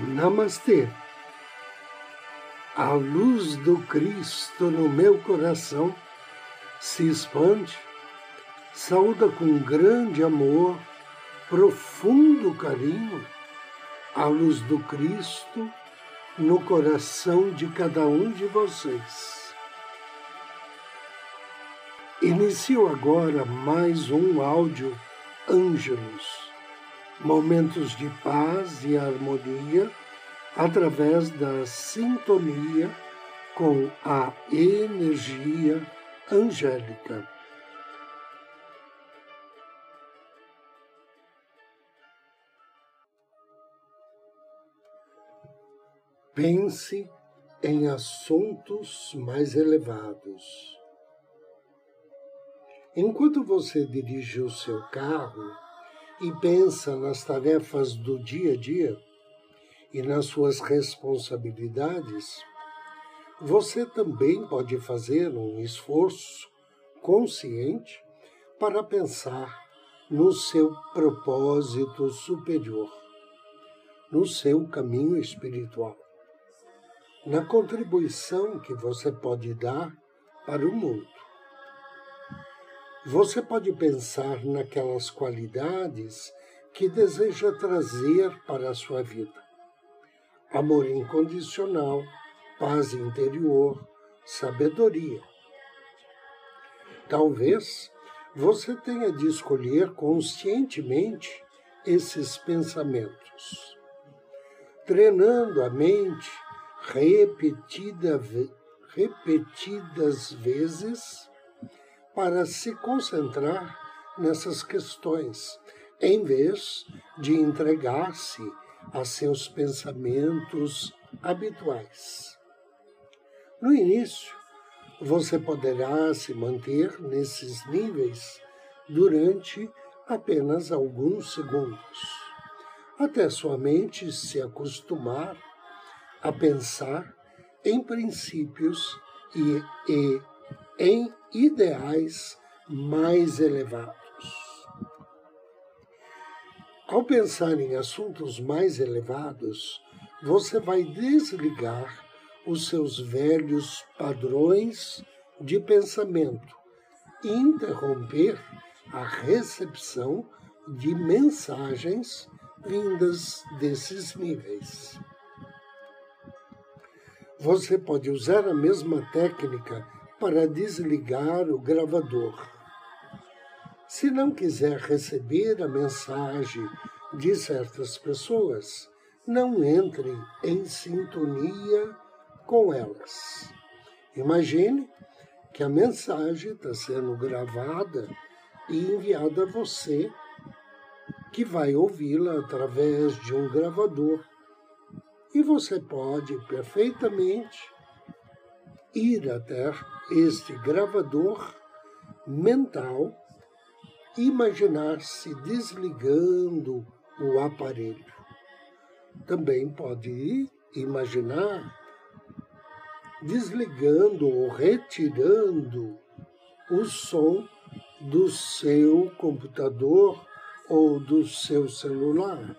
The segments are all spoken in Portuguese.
Namastê. A luz do Cristo no meu coração se expande, saúda com grande amor, profundo carinho, a luz do Cristo no coração de cada um de vocês. Inicio agora mais um áudio Ângelos momentos de paz e harmonia através da sintonia com a energia angélica. Pense em assuntos mais elevados. Enquanto você dirige o seu carro, e pensa nas tarefas do dia a dia e nas suas responsabilidades, você também pode fazer um esforço consciente para pensar no seu propósito superior, no seu caminho espiritual, na contribuição que você pode dar para o mundo. Você pode pensar naquelas qualidades que deseja trazer para a sua vida: amor incondicional, paz interior, sabedoria. Talvez você tenha de escolher conscientemente esses pensamentos, treinando a mente repetida, repetidas vezes para se concentrar nessas questões, em vez de entregar-se a seus pensamentos habituais. No início, você poderá se manter nesses níveis durante apenas alguns segundos, até sua mente se acostumar a pensar em princípios e, e em ideais mais elevados. Ao pensar em assuntos mais elevados, você vai desligar os seus velhos padrões de pensamento e interromper a recepção de mensagens vindas desses níveis. Você pode usar a mesma técnica para desligar o gravador. Se não quiser receber a mensagem de certas pessoas, não entre em sintonia com elas. Imagine que a mensagem está sendo gravada e enviada a você, que vai ouvi-la através de um gravador. E você pode perfeitamente ir até este gravador mental, imaginar-se desligando o aparelho. Também pode imaginar desligando ou retirando o som do seu computador ou do seu celular,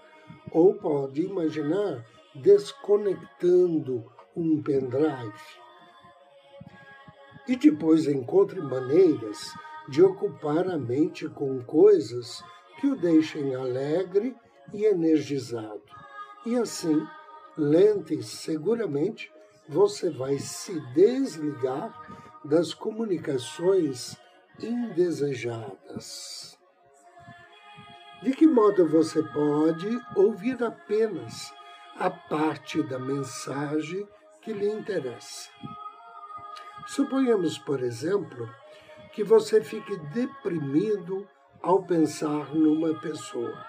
ou pode imaginar desconectando um pendrive e depois encontre maneiras de ocupar a mente com coisas que o deixem alegre e energizado. E assim, lenta e seguramente, você vai se desligar das comunicações indesejadas. De que modo você pode ouvir apenas a parte da mensagem que lhe interessa? Suponhamos, por exemplo, que você fique deprimido ao pensar numa pessoa.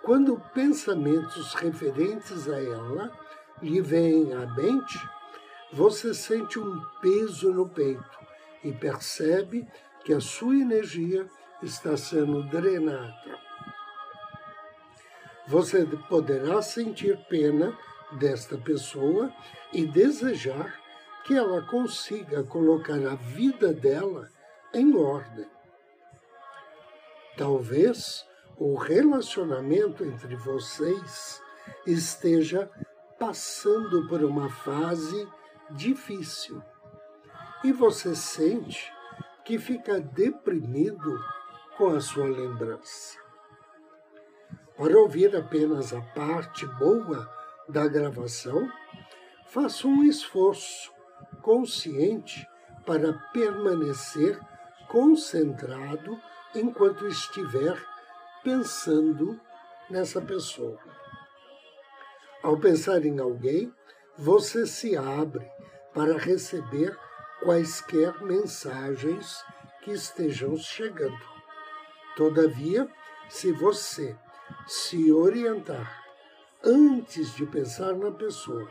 Quando pensamentos referentes a ela lhe vêm à mente, você sente um peso no peito e percebe que a sua energia está sendo drenada. Você poderá sentir pena desta pessoa e desejar que ela consiga colocar a vida dela em ordem. Talvez o relacionamento entre vocês esteja passando por uma fase difícil e você sente que fica deprimido com a sua lembrança. Para ouvir apenas a parte boa da gravação, faça um esforço consciente para permanecer concentrado enquanto estiver pensando nessa pessoa. Ao pensar em alguém, você se abre para receber quaisquer mensagens que estejam chegando. Todavia, se você se orientar antes de pensar na pessoa,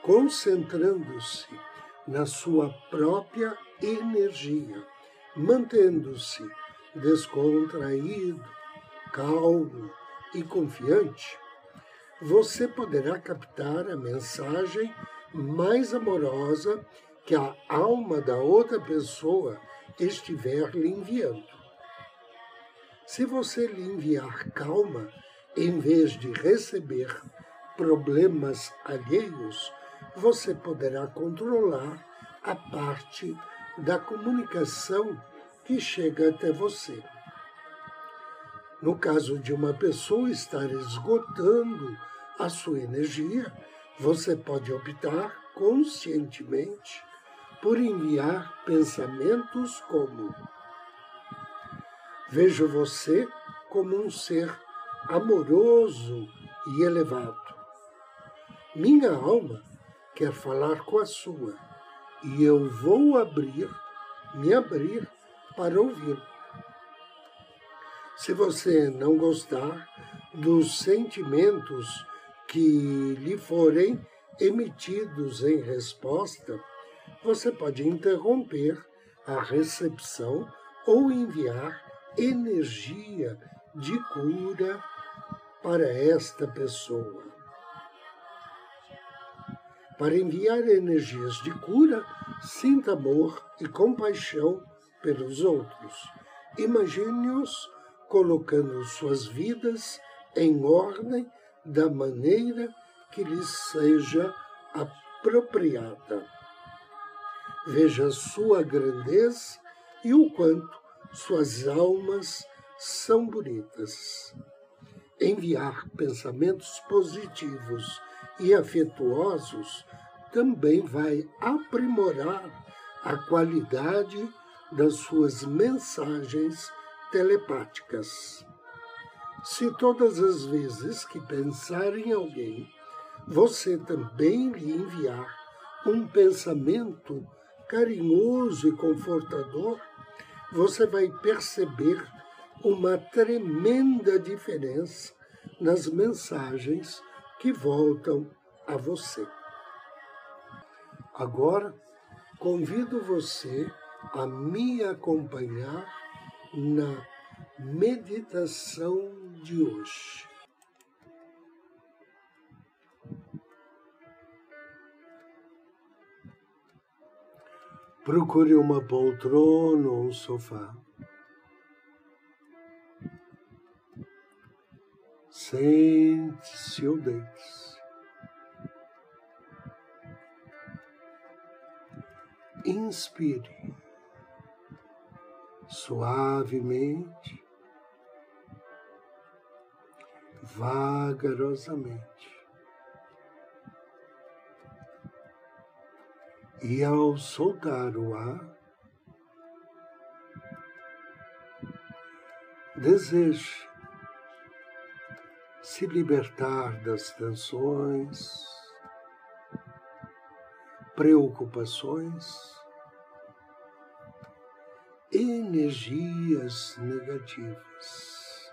concentrando-se na sua própria energia, mantendo-se descontraído, calmo e confiante, você poderá captar a mensagem mais amorosa que a alma da outra pessoa estiver lhe enviando. Se você lhe enviar calma, em vez de receber problemas alheios, você poderá controlar a parte da comunicação que chega até você. No caso de uma pessoa estar esgotando a sua energia, você pode optar conscientemente por enviar pensamentos como: Vejo você como um ser amoroso e elevado. Minha alma quer falar com a sua e eu vou abrir, me abrir para ouvir. Se você não gostar dos sentimentos que lhe forem emitidos em resposta, você pode interromper a recepção ou enviar energia de cura para esta pessoa. Para enviar energias de cura, sinta amor e compaixão pelos outros. Imagine-os colocando suas vidas em ordem da maneira que lhes seja apropriada. Veja sua grandeza e o quanto suas almas são bonitas. Enviar pensamentos positivos e afetuosos também vai aprimorar a qualidade das suas mensagens telepáticas. Se todas as vezes que pensar em alguém, você também lhe enviar um pensamento carinhoso e confortador, você vai perceber uma tremenda diferença nas mensagens que voltam a você. Agora, convido você a me acompanhar na meditação de hoje. Procure uma poltrona ou um sofá. Sente-se ou deite-se. Inspire suavemente, vagarosamente. E ao soltar o ar, deseje se libertar das tensões, preocupações, energias negativas.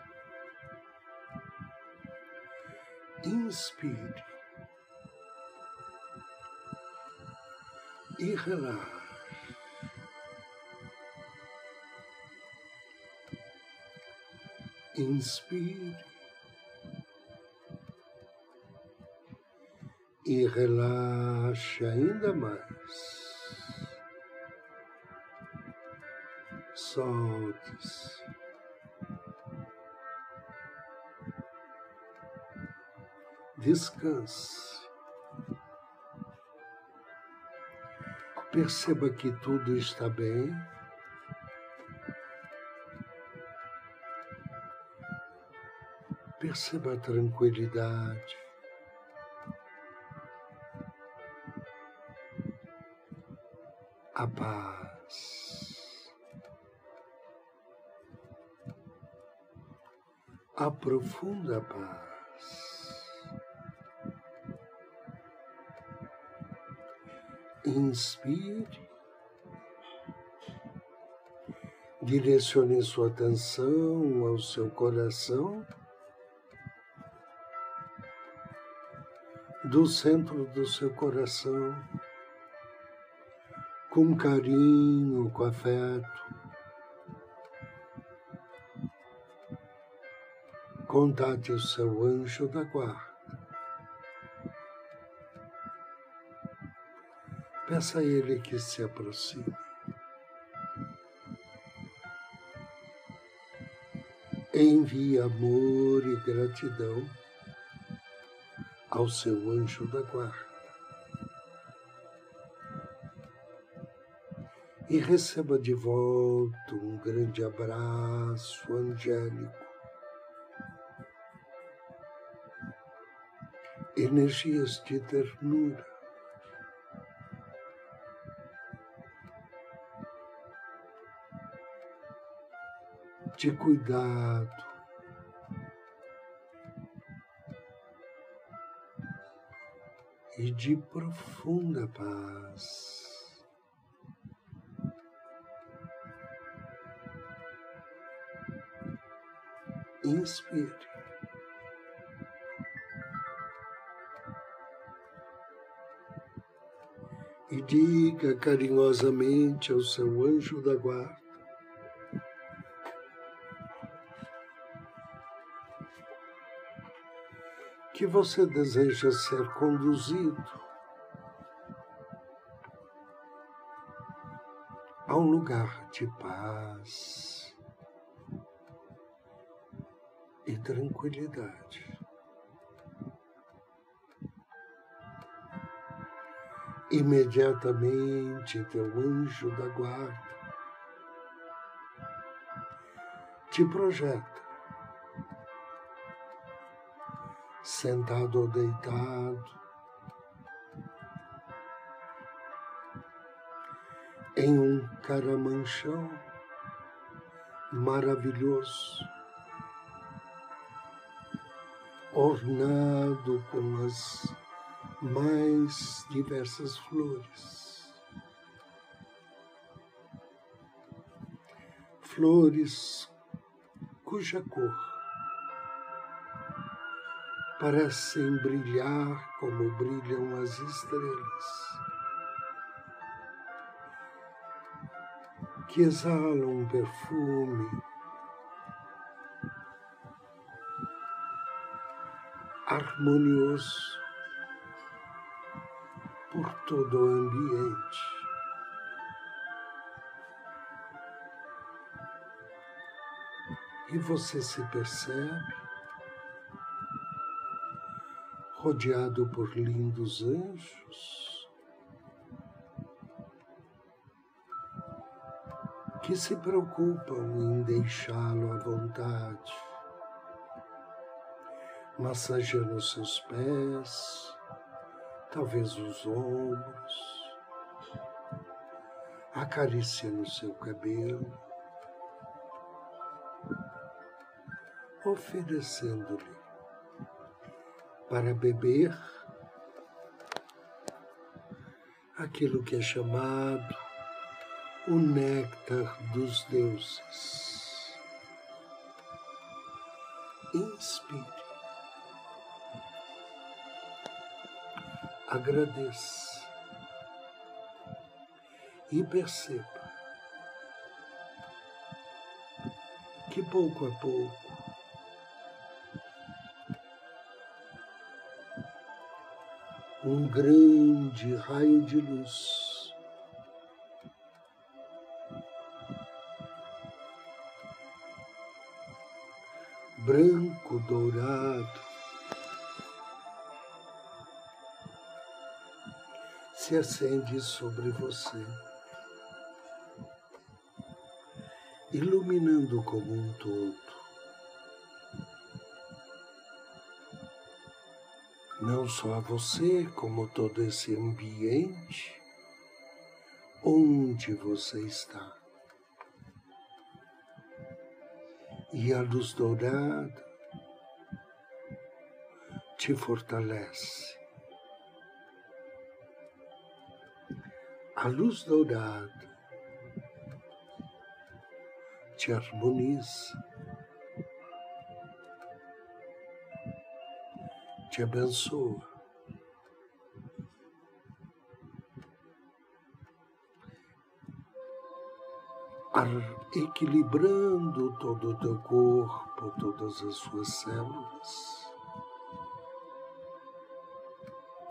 Inspire. e relaxe. Inspire e relaxe ainda mais. Solte-se. Descanse. Perceba que tudo está bem. Perceba a tranquilidade. A paz. A profunda paz. Inspire. Direcione sua atenção ao seu coração, do centro do seu coração, com carinho, com afeto. Contate o seu anjo da guarda. Peça a Ele que se aproxime. Envie amor e gratidão ao seu anjo da guarda. E receba de volta um grande abraço angélico. Energias de ternura, de cuidado. E de profunda paz. Inspire. E diga carinhosamente ao seu anjo da guarda: que você deseja ser conduzido a um lugar de paz tranquilidade. Imediatamente teu anjo da guarda te projeta sentado ou deitado, em um caramanchão maravilhoso, ornado com as mais diversas flores. Flores cuja cor parecem brilhar como brilham as estrelas, que exalam um perfume harmonioso por todo o ambiente. E você se percebe rodeado por lindos anjos que se preocupam em deixá-lo à vontade, massageando os seus pés, talvez os ombros, acariciando seu cabelo, oferecendo-lhe para beber aquilo que é chamado o néctar dos deuses. Inspire. Agradeça e perceba que pouco a pouco um grande raio de luz. Branco dourado se acende sobre você, iluminando como um todo. Não só a você, como todo esse ambiente onde você está. E a luz dourada te fortalece. A luz dourada te harmoniza, te abençoa. equilibrando todo o teu corpo, todas as suas células,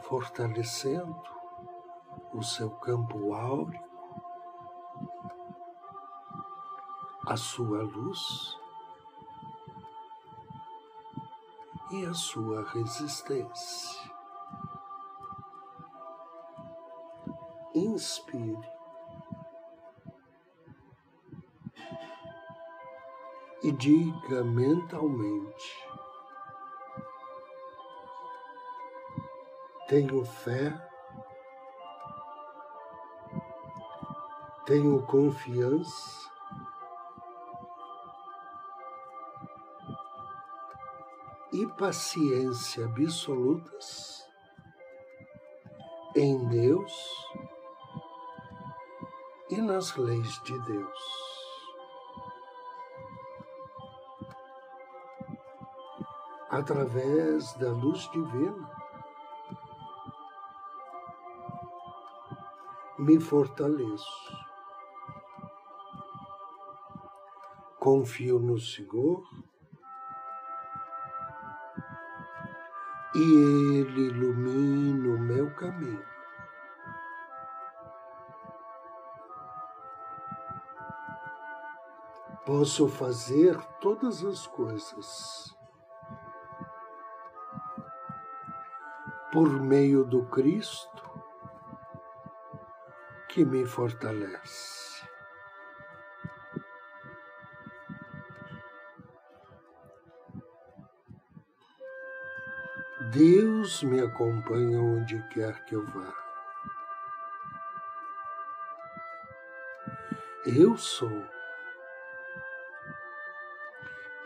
fortalecendo o seu campo áurico, a sua luz e a sua resistência. Inspire. E diga mentalmente: Tenho fé tenho confiança e paciência absolutas em Deus e nas leis de Deus. Através da luz divina, me fortaleço. Confio no Senhor e Ele ilumina o meu caminho. Posso fazer todas as coisas por meio do Cristo que me fortalece. Me acompanha onde quer que eu vá. Eu sou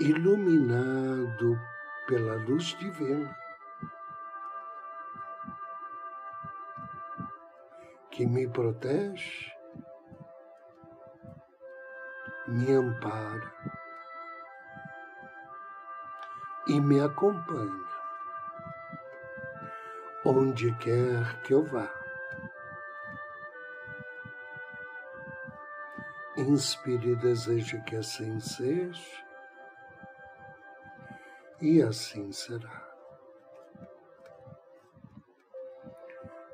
iluminado pela luz divina que me protege, me ampara e me acompanha onde quer que eu vá. Inspire e deseje que assim seja, e assim será.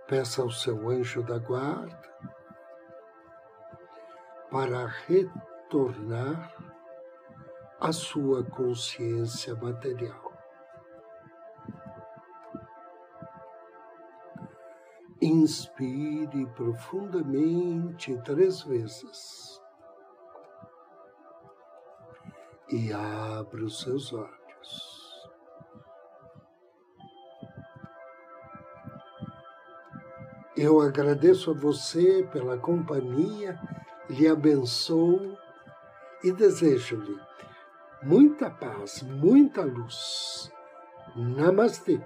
Peça ao seu anjo da guarda para retornar à sua consciência material. Inspire profundamente três vezes e abra os seus olhos. Eu agradeço a você pela companhia, lhe abençoo e desejo-lhe muita paz, muita luz. Namastê.